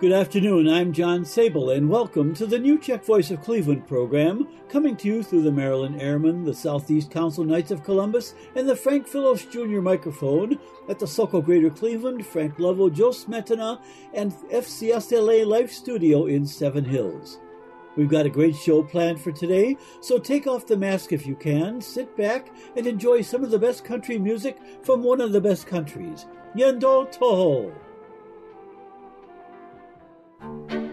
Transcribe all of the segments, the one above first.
Good afternoon, I'm John Sable, and welcome to the new Czech Voice of Cleveland program, coming to you through the Maryland Airmen, the Southeast Council Knights of Columbus, and the Frank Phillips Jr. microphone at the Sokol Greater Cleveland, Frank Levo, Joe Smetana, and FCSLA Live Studio in Seven Hills. We've got a great show planned for today, so take off the mask if you can, sit back, and enjoy some of the best country music from one of the best countries, Yendo Toho. Já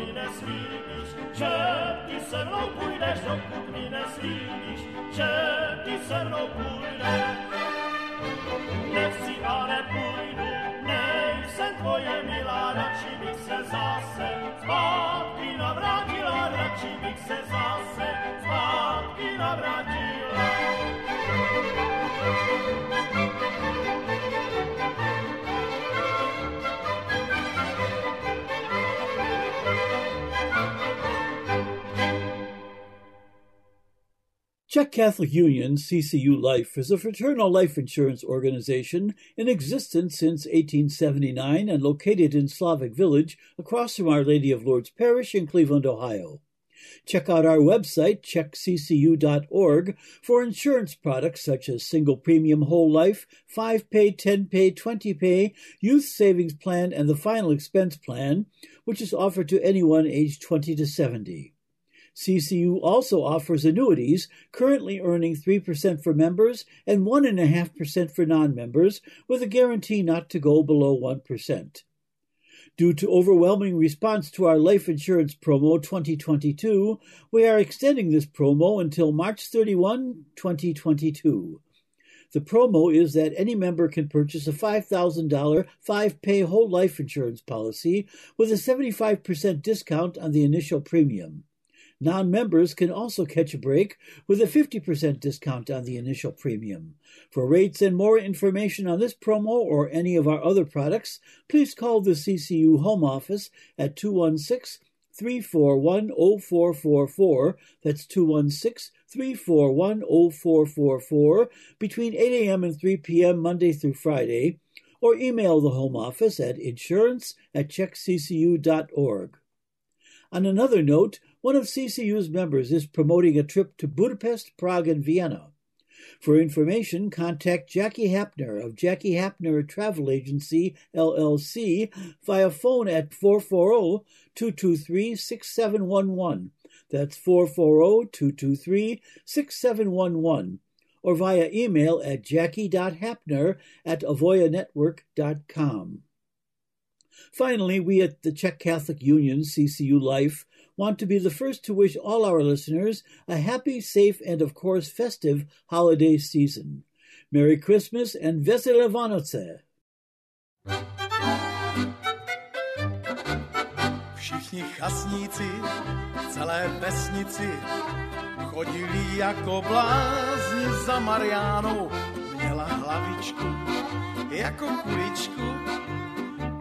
mi neslíbíš, že ty se mnou půjdeš, dokud mi neslíbíš, že ty se mnou půjdeš. Nechci a nepůjdu, nejsem tvoje milá, radši bych se zase zpátky navrátila, radši bych se zase zpátky navrátila. Czech Catholic Union, CCU Life, is a fraternal life insurance organization in existence since 1879 and located in Slavic Village across from Our Lady of Lourdes Parish in Cleveland, Ohio. Check out our website, czechccu.org, for insurance products such as single premium whole life, 5 pay, 10 pay, 20 pay, youth savings plan, and the final expense plan, which is offered to anyone aged 20 to 70. CCU also offers annuities, currently earning 3% for members and 1.5% for non members, with a guarantee not to go below 1%. Due to overwhelming response to our life insurance promo 2022, we are extending this promo until March 31, 2022. The promo is that any member can purchase a $5,000 five pay whole life insurance policy with a 75% discount on the initial premium. Non members can also catch a break with a 50% discount on the initial premium. For rates and more information on this promo or any of our other products, please call the CCU Home Office at 216 341 0444. That's 216 341 0444 between 8 a.m. and 3 p.m. Monday through Friday, or email the Home Office at insurance at czechccu.org. On another note, one of CCU's members is promoting a trip to Budapest, Prague, and Vienna. For information, contact Jackie Hapner of Jackie Hapner Travel Agency, LLC, via phone at 440 223 6711. That's 440 223 6711. Or via email at jackie.hapner at avoyanetwork.com. Finally, we at the Czech Catholic Union, CCU Life, want to be the first to wish all our listeners a happy, safe, and of course festive holiday season. Merry Christmas and Vesele Vánoce! Všichni chasníci v celé vesnici chodili jako blázni za. Měla hlavičku jako kuličku,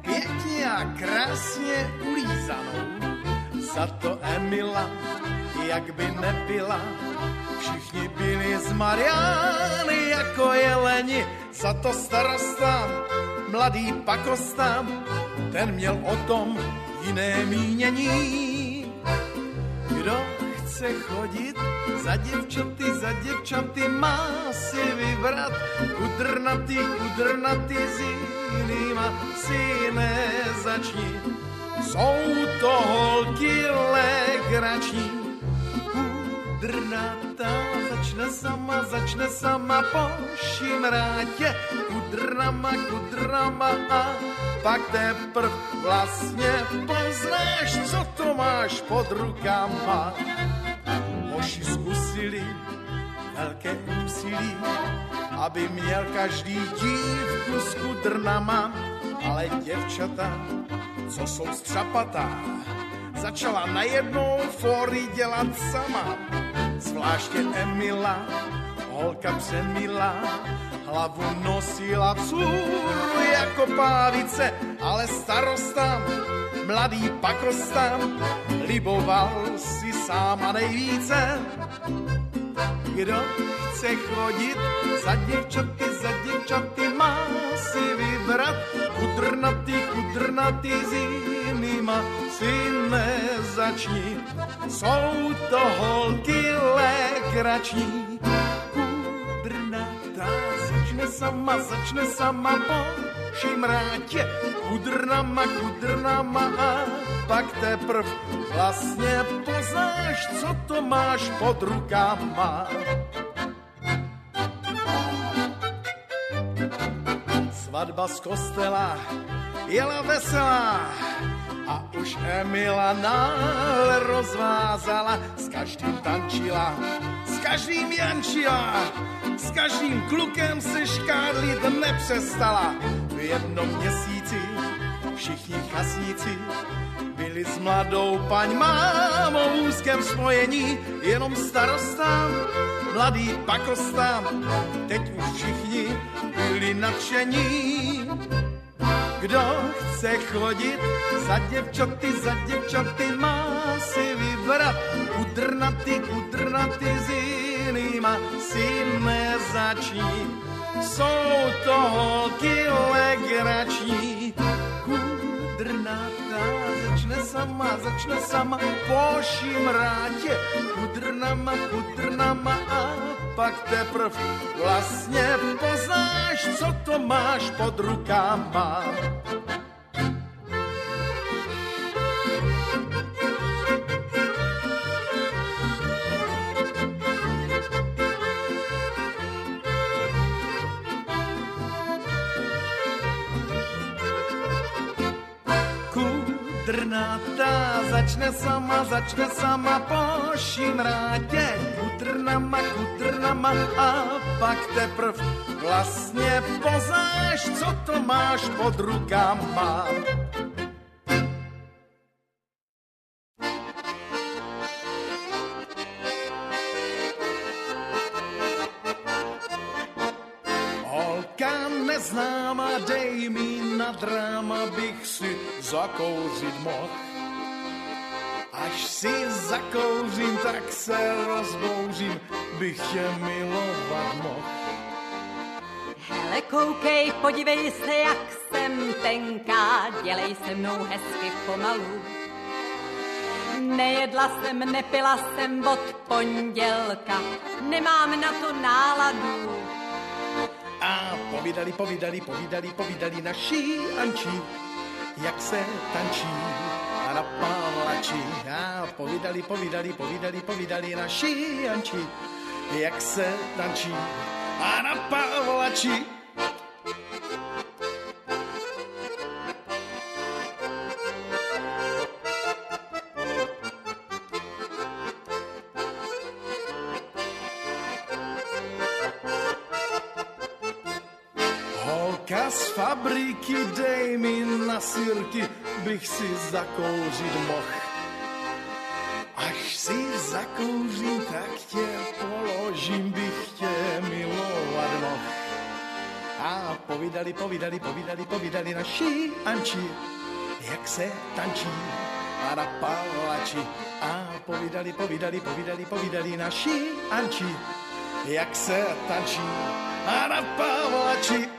pěkně a krásně ulízanou. Za to Emila, jak by nebyla, všichni byli z Mariány jako jeleni. Za to starosta, mladý pakosta, ten měl o tom jiné mínění. Kdo chce chodit za děvčaty, za děvčaty má si vybrat kudrnaty, kudrnaty s jinýma si nezačni. Jsou to holky legrační, kudrnata začne sama, začne sama po šimrátě, kudrama, kudrama a pak teprv vlastně poznáš, co to máš pod rukama. Hoši zkusili velké úsilí, aby měl každý dívku s kudrnama, ale děvčata, co jsou střapatá, začala najednou fory dělat sama. Zvláště Emila, holka přemila, hlavu nosila vzhůru jako pávice, ale starosta, mladý pakosta, liboval si sáma nejvíce. Kdo chce chodit za děvčaty, za děvčaty má si vybrat kudrnaty s jinýma si nezačni. Jsou to holky legrační, kudrnatá začne sama, začne sama po šimrátě, kudrnama, kudrnama a pak teprv vlastně poznáš, co to máš pod rukama. Svatba z kostela jela veselá a už Emila nále rozvázala, s každým tančila, s každým jančila, s každým klukem se škádlit nepřestala. V jednom měsíci všichni chasníci byli s mladou paň mámou v úzkém spojení, jenom starosta, mladý pakosta, teď už všichni byli nadšení. Kdo chce chodit za děvčaty, za děvčaty má si vybrat kudrnaty, kudrnaty s jinýma si nezačni. Jsou to holky legrační, kudrnatá začne sama, začne sama po šimrátě, kudrnama, kudrnama a pak teprv vlastně poznáš, co to máš pod rukama. Kudrnatá začne sama, začne sama po šimrátě, kudrnama, kudrnama a pak teprv vlastně poznáš, co to máš pod rukama. Zakouřit mohl. Až si zakouřím, tak se rozbouřím, bych tě milovat mohl. Hele, koukej, podívej se, jak jsem tenká, dělej se mnou hezky pomalu. Nejedla jsem, nepila jsem od pondělka, nemám na to náladu. A povídali, povídali, povídali, povídali naši Anči, jak se tančí a na Pavlači. A povídali, povídali, povídali, povídali naši Anči, jak se tančí a na Pavlači. Na sírky, bych si zakouřit mohl. Až si zakouřím, tak tě položím, bych tě milovat mohl. A povídali, povídali, povídali, povídali naši Anči, jak se tančí a na palači. A povídali, povídali, povídali, povídali naši Anči, jak se tančí a na palači.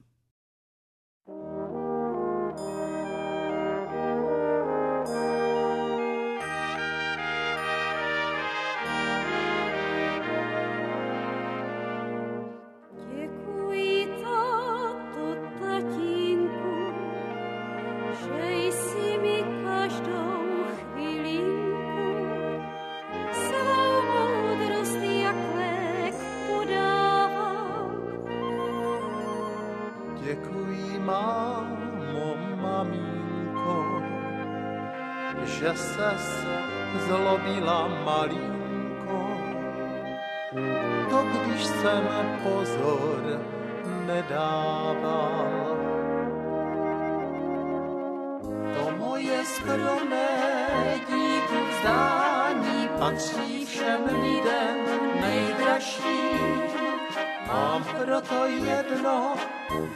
Že ses zlobila malinko. To když jsem pozor nedával. To moje skromné díku vzdání patří všem lidem nejdražším. Mám proto jedno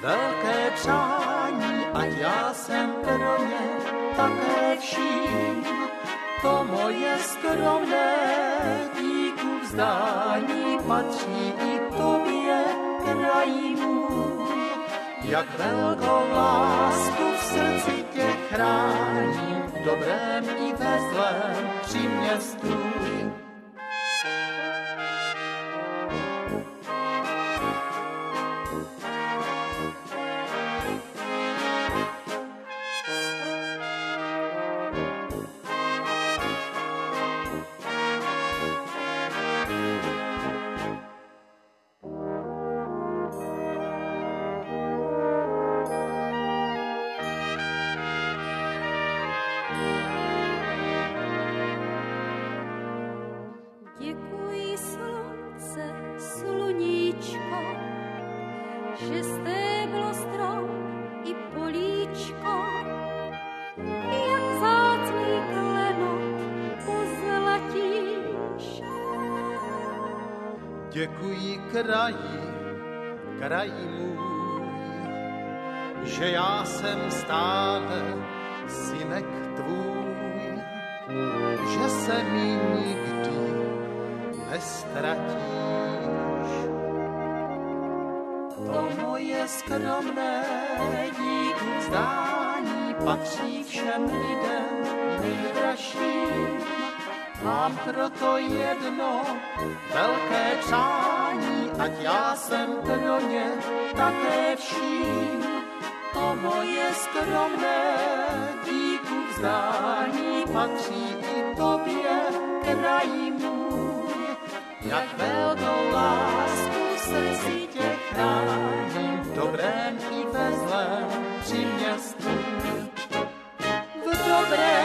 velké přání, ať já jsem pro ně také vším. To moje skromné díku vzdání patří i tobě, krají můj. Jak velkou lásku v srdci tě chrání, v dobrém i ve zlém při. Jsem stále synek tvůj, že se mi nikdy nestratíš. To moje skromné díku vzdání patří všem lidem nejdražším. Mám proto jedno velké přání, ať já jsem pro ně také vším. To moje skromné díku vzdání patří i tobě, krají můj. Jak velkou lásku v srdci tě chráním, dobrém i ve zlém při. V dobrém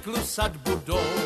vesele klusat budou.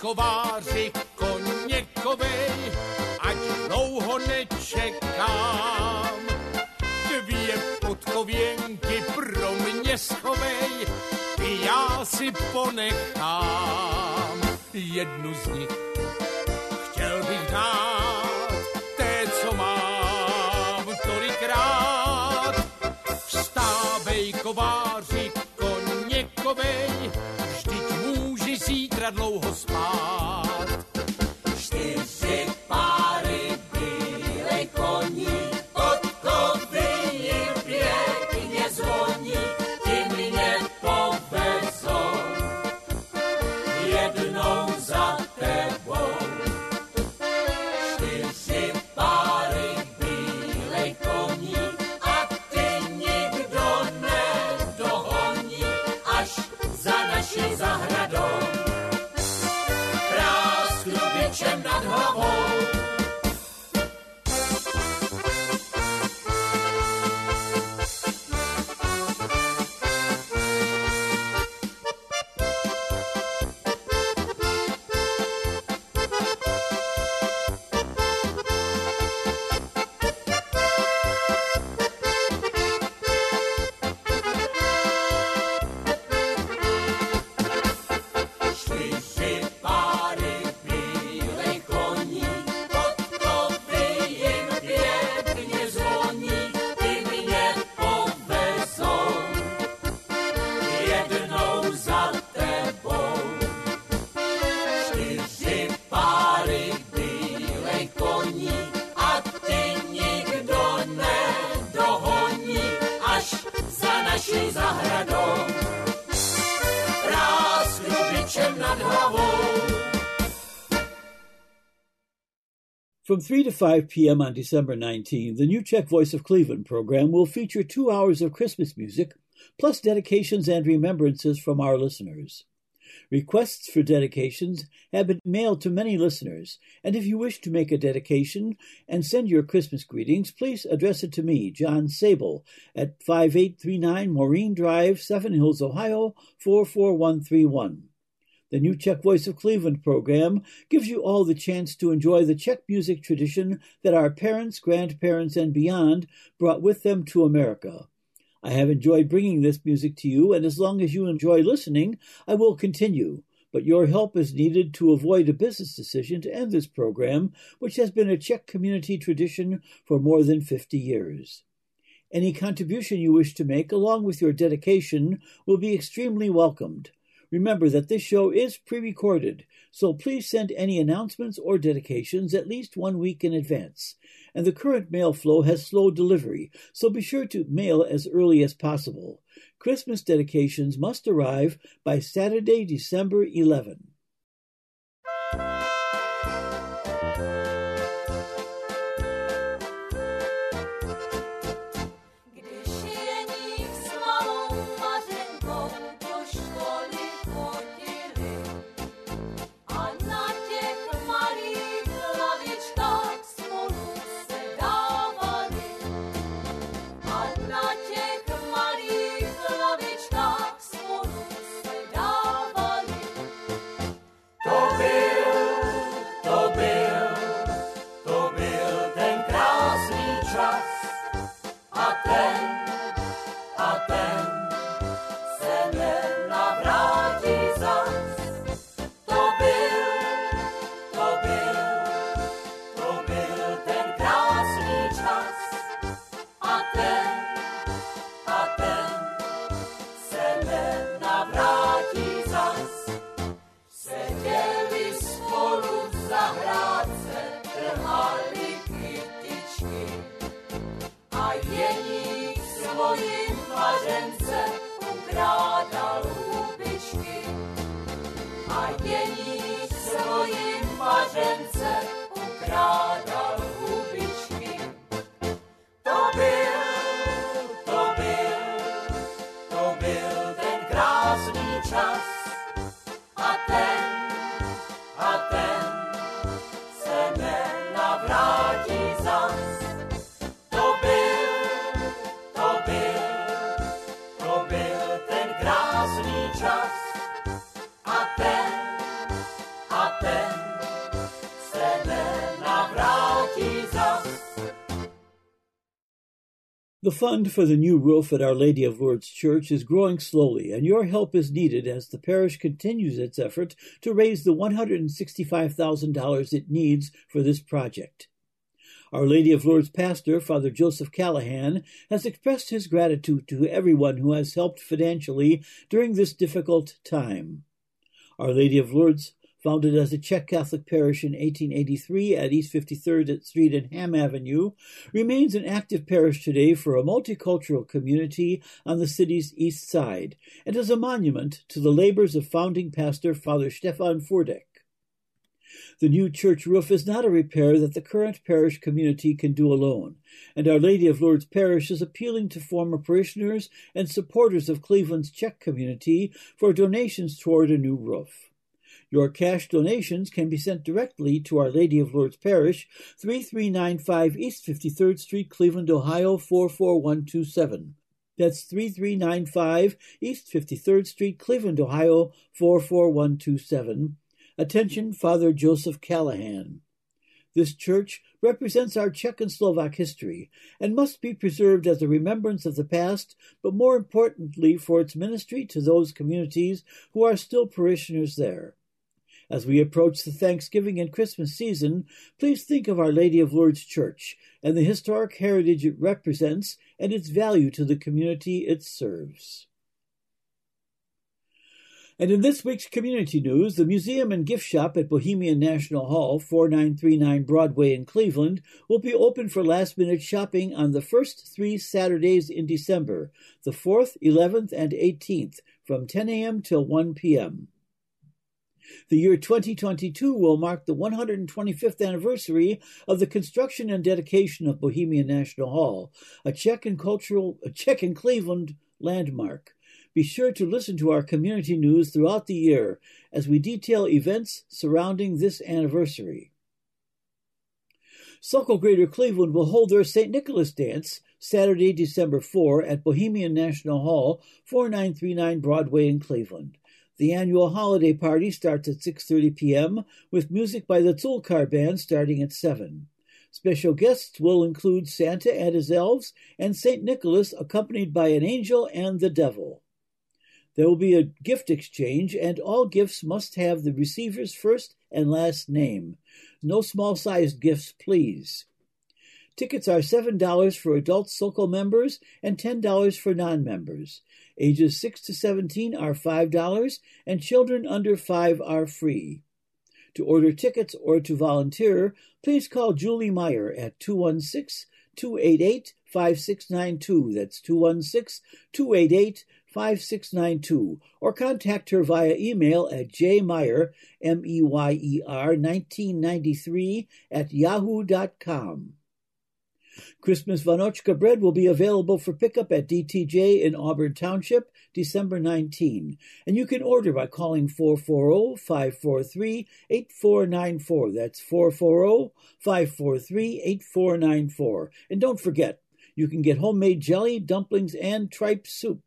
Kováři koněkovej, ať dlouho nečekám. Dvě podkověnky pro mě schovej, ty já si ponechám. Jednu z nich chtěl bych dát, té, co mám tolikrát. Vstávej, kováři, vždyť můžeš zítra dlouho spát. Čtyři páry From 3 to 5 p.m. on December 19, the New Czech Voice of Cleveland program will feature two hours of Christmas music, plus dedications and remembrances from our listeners. Requests for dedications have been mailed to many listeners, and if you wish to make a dedication and send your Christmas greetings, please address it to me, John Sable, at 5839 Maureen Drive, Seven Hills, Ohio 44131. The New Czech Voice of Cleveland program gives you all the chance to enjoy the Czech music tradition that our parents, grandparents, and beyond brought with them to America. I have enjoyed bringing this music to you, and as long as you enjoy listening, I will continue. But your help is needed to avoid a business decision to end this program, which has been a Czech community tradition for more than 50 years. Any contribution you wish to make, along with your dedication, will be extremely welcomed. Remember that this show is pre recorded, so please send any announcements or dedications at least one week in advance. And the current mail flow has slow delivery, so be sure to mail as early as possible. Christmas dedications must arrive by Saturday, December 11. Fund for the new roof at Our Lady of Lourdes Church is growing slowly, and your help is needed as the parish continues its effort to raise the $165,000 it needs for this project. Our Lady of Lourdes pastor, Father Joseph Callahan, has expressed his gratitude to everyone who has helped financially during this difficult time. Our Lady of Lourdes, founded as a Czech Catholic parish in 1883 at East 53rd Street and Hamm Avenue, remains an active parish today for a multicultural community on the city's east side and is a monument to the labors of founding pastor Father Stefan Furdek. The new church roof is not a repair that the current parish community can do alone, and Our Lady of Lourdes Parish is appealing to former parishioners and supporters of Cleveland's Czech community for donations toward a new roof. Your cash donations can be sent directly to Our Lady of Lourdes Parish, 3395 East 53rd Street, Cleveland, Ohio 44127. That's 3395 East 53rd Street, Cleveland, Ohio 44127. Attention, Father Joseph Callahan. This church represents our Czech and Slovak history and must be preserved as a remembrance of the past, but more importantly for its ministry to those communities who are still parishioners there. As we approach the Thanksgiving and Christmas season, please think of Our Lady of Lourdes Church and the historic heritage it represents and its value to the community it serves. And in this week's community news, the museum and gift shop at Bohemian National Hall, 4939 Broadway in Cleveland, will be open for last minute shopping on the first three Saturdays in December, the 4th, 11th, and 18th, from 10 a.m. till 1 p.m. The year 2022 will mark the 125th anniversary of the construction and dedication of Bohemian National Hall, a Czech and cultural, a Czech and Cleveland landmark. Be sure to listen to our community news throughout the year as we detail events surrounding this anniversary. Sokol Greater Cleveland will hold their St. Nicholas Dance Saturday, December 4 at Bohemian National Hall, 4939 Broadway in Cleveland. The annual holiday party starts at 6:30 p.m. with music by the Zulkar Band starting at 7. Special guests will include Santa and his elves and St. Nicholas accompanied by an angel and the devil. There will be a gift exchange, and all gifts must have the receiver's first and last name. No small sized gifts, please. Tickets are $7 for adult Sokol members and $10 for non members. Ages 6 to 17 are $5, and children under 5 are free. To order tickets or to volunteer, please call Julie Meyer at 216 288 5692. That's 216 288 5692 or contact her via email at jmeyer, M-E-Y-E-R, 1993 at yahoo.com. Christmas Vanochka bread will be available for pickup at DTJ in Auburn Township December 19, and you can order by calling 440-543-8494. That's 440-543-8494. And don't forget, you can get homemade jelly, dumplings, and tripe soup.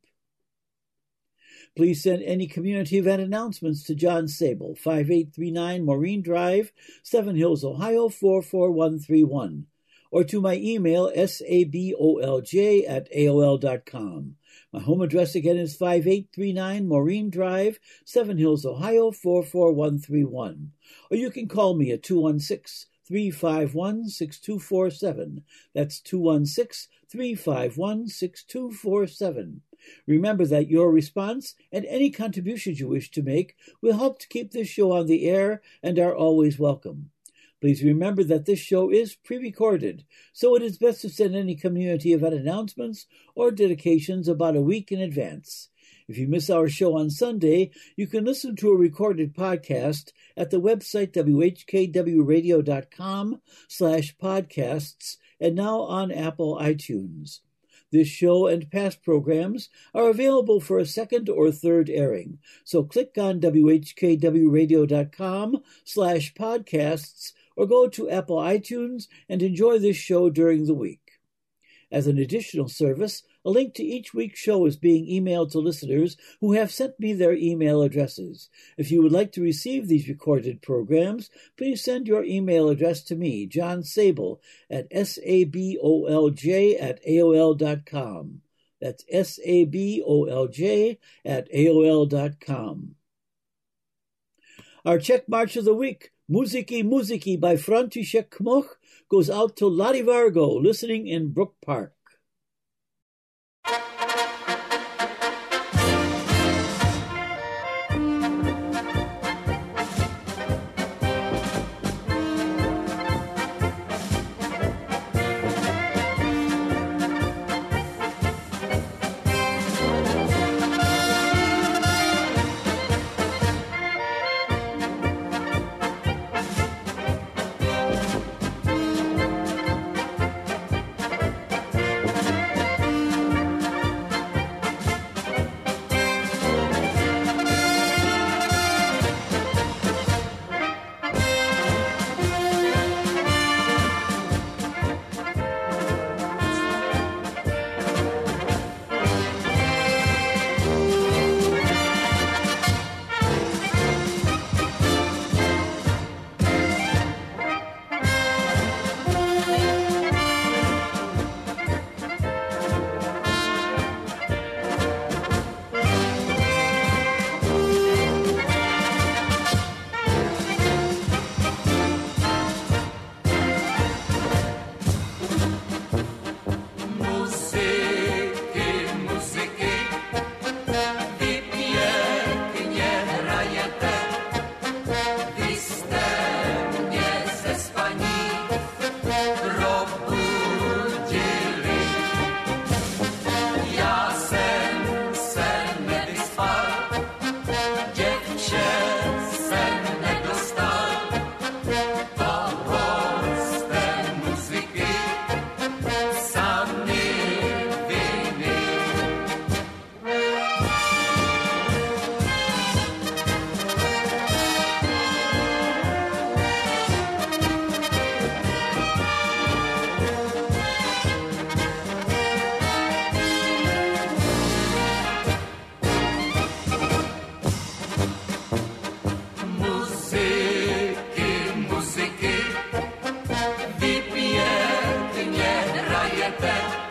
Please send any community event announcements to John Sabol, 5839 Maureen Drive, Seven Hills, Ohio 44131, or to my email sabolj at aol.com. My home address again is 5839 Maureen Drive, Seven Hills, Ohio 44131, or you can call me at 216 351 6247. That's 216 351 6247. Remember that your response and any contributions you wish to make will help to keep this show on the air and are always welcome. Please remember that this show is pre recorded, so it is best to send any community event announcements or dedications about a week in advance. If you miss our show on Sunday, you can listen to a recorded podcast at the website whkwradio.com slash podcasts and now on Apple iTunes. This show and past programs are available for a second or third airing, so click on whkwradio.com slash podcasts or go to Apple iTunes and enjoy this show during the week. As an additional service, a link to each week's show is being emailed to listeners who have sent me their email addresses. If you would like to receive these recorded programs, please send your email address to me, John Sabol, at sabolj at aol.com. That's S-A-B-O-L-J at AOL.com. Our Czech march of the week, Muziki Muziki by František Kmoch, goes out to Lottie Vargo, listening in Brook Park. that.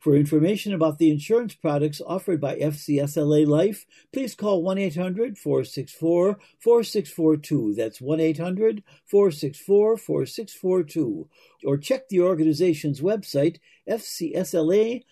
For information about the insurance products offered by FCSLA Life, please call 1 800 464 4642. That's 1 800 464 4642. Or check the organization's website, fcsla.org.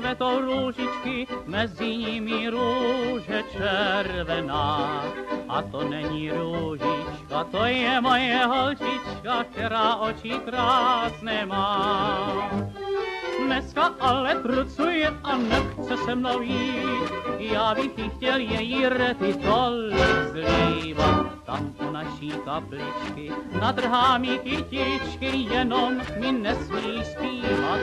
kvetou růžičky, mezi nimi růže červená. A to není růžička, to je moje holčička, která oči krásné má. Dneska ale trucuje a nechce se mnou jít, já bych jí chtěl její rety tolik zlívat. Tam u naší kapličky nadrhá mi kytičky, jenom mi nesmí zpívat.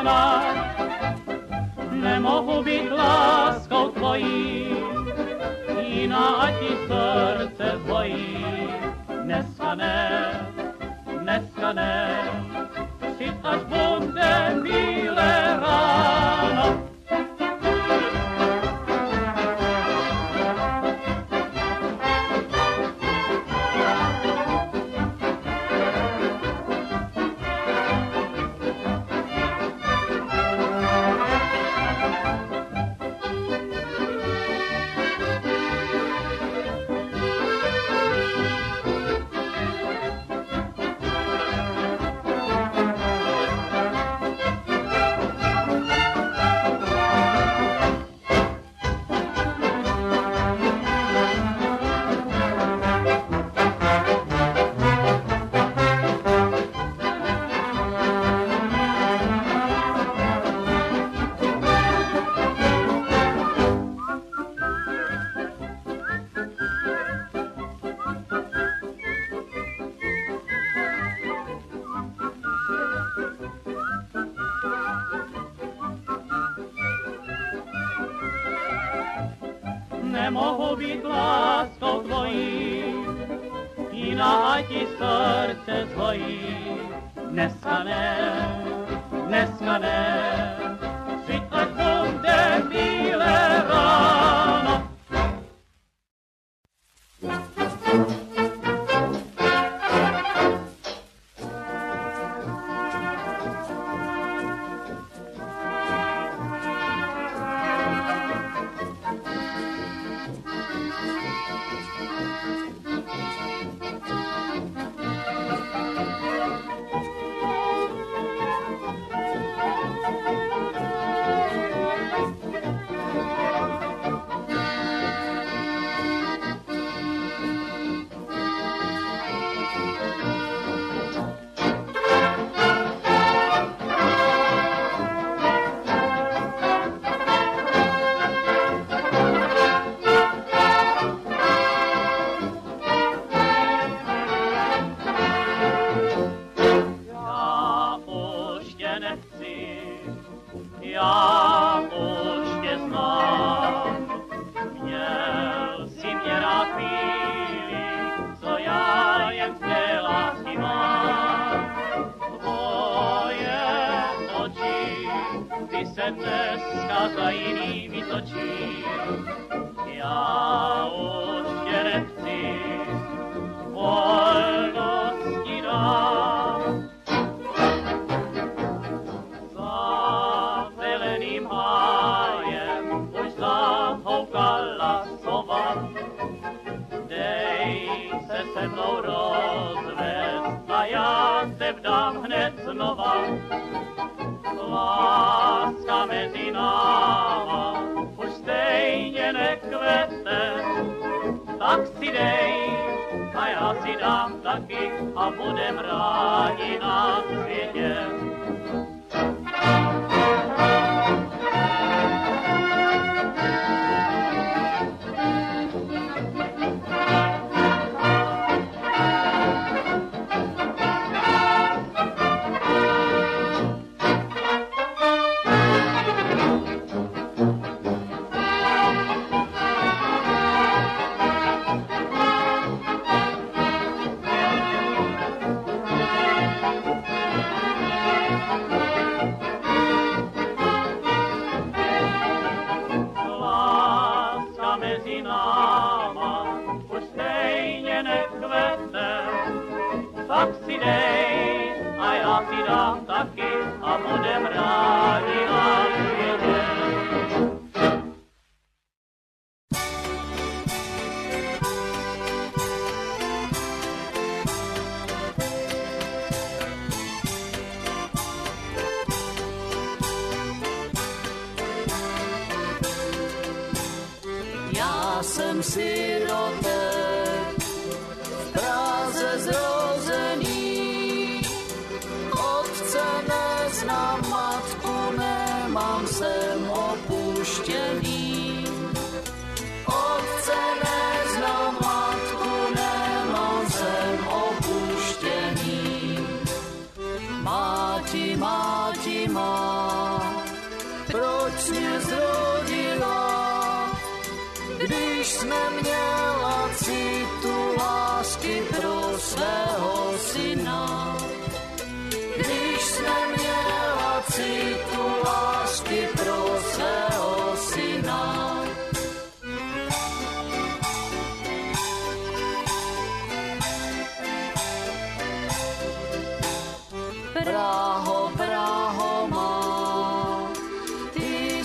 Snad, nemohu být láskou tvojí, jiná ti srdce bojí. Dneska ne, dneska ne,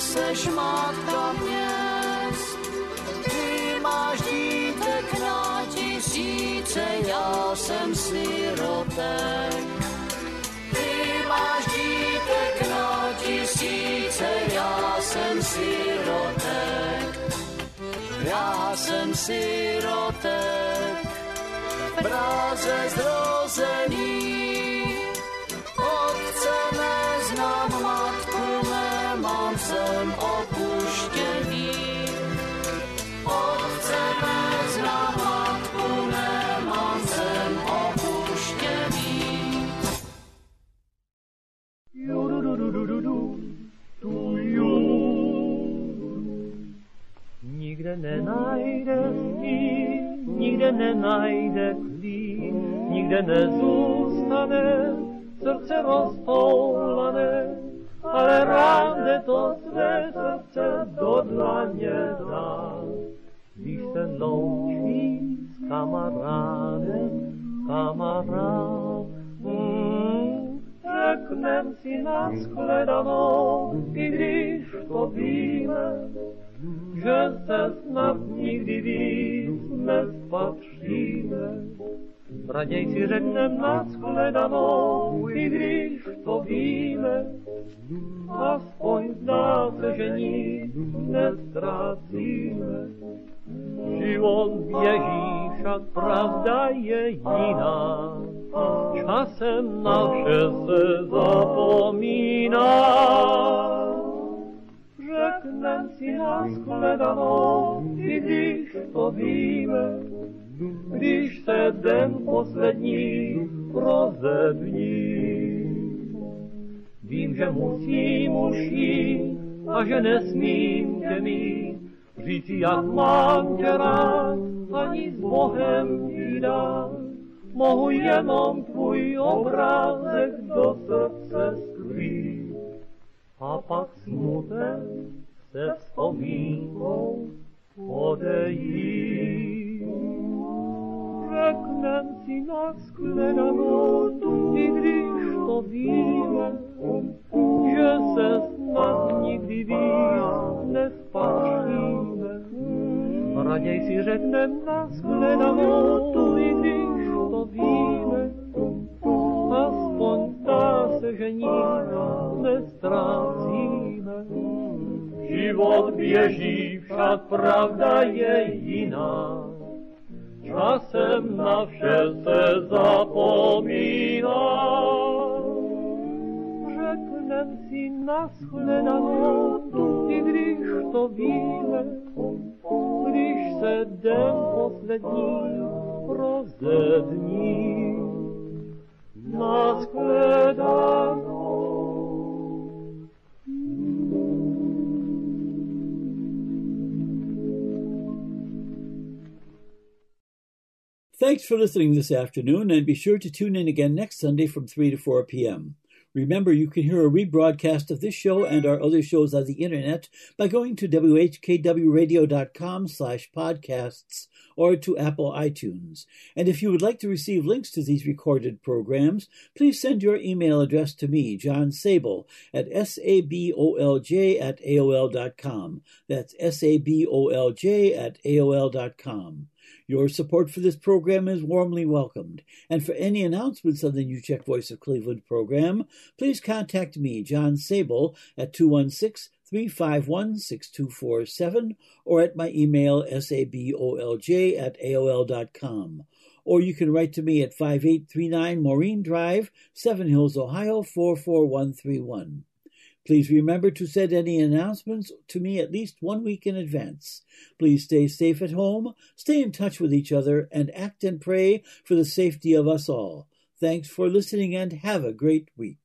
seš matka měst, ty máš dítek na tisíce, já jsem sirotek. Ty máš dítek na tisíce, já jsem sirotek. Já jsem sirotek, v Praze zrozený. Nikde nenajde stín, nikde nenajde klín, nikde nezůstane srdce roztoulané, ale ráde to své srdce do dlaně dá. Když se loučí s kamarádem, kamarád, mm, řeknem si na shledanou, i když to víme, že se snad nikdy víc nespatříme. Raději si řeknem na shledanou, i když to víme, aspoň zdá se, že nic nestrácíme. Život běží, však pravda je jiná, časem na vše se zapomíná. Řeknem si na shledanou, i když to víme, když se den poslední rozední. Vím, že musím už jít a že nesmím tě mít, říct, jak mám tě rád, ani s Bohem ti. Mohu jenom tvůj obrázek do srdce skrýt. A pak smutek se vzpomínkou odejít. Řeknem si na shledanou, i když víme, že se snad nikdy víc nespatříme. Raději si řeknem na shledanou, i když to víme, aspoň zdá se, že nic nestrácíme. Život běží, však pravda je jiná. Časem na vše se zapomíná. Si na i to se den poslední rozední. Na. Thanks for listening this afternoon, and be sure to tune in again next Sunday from 3 to 4 p.m. Remember, you can hear a rebroadcast of this show and our other shows on the internet by going to whkwradio.com slash podcasts or to Apple iTunes. And if you would like to receive links to these recorded programs, please send your email address to me, John Sabol, at sabolj at aol.com. That's sabolj at aol.com. Your support for this program is warmly welcomed. And for any announcements on the New Czech Voice of Cleveland program, please contact me, John Sabol, at 216 351 6247 or at my email sabolj at aol.com. Or you can write to me at 5839 Maureen Drive, Seven Hills, Ohio 44131. Please remember to send any announcements to me at least one week in advance. Please stay safe at home, stay in touch with each other, and act and pray for the safety of us all. Thanks for listening and have a great week.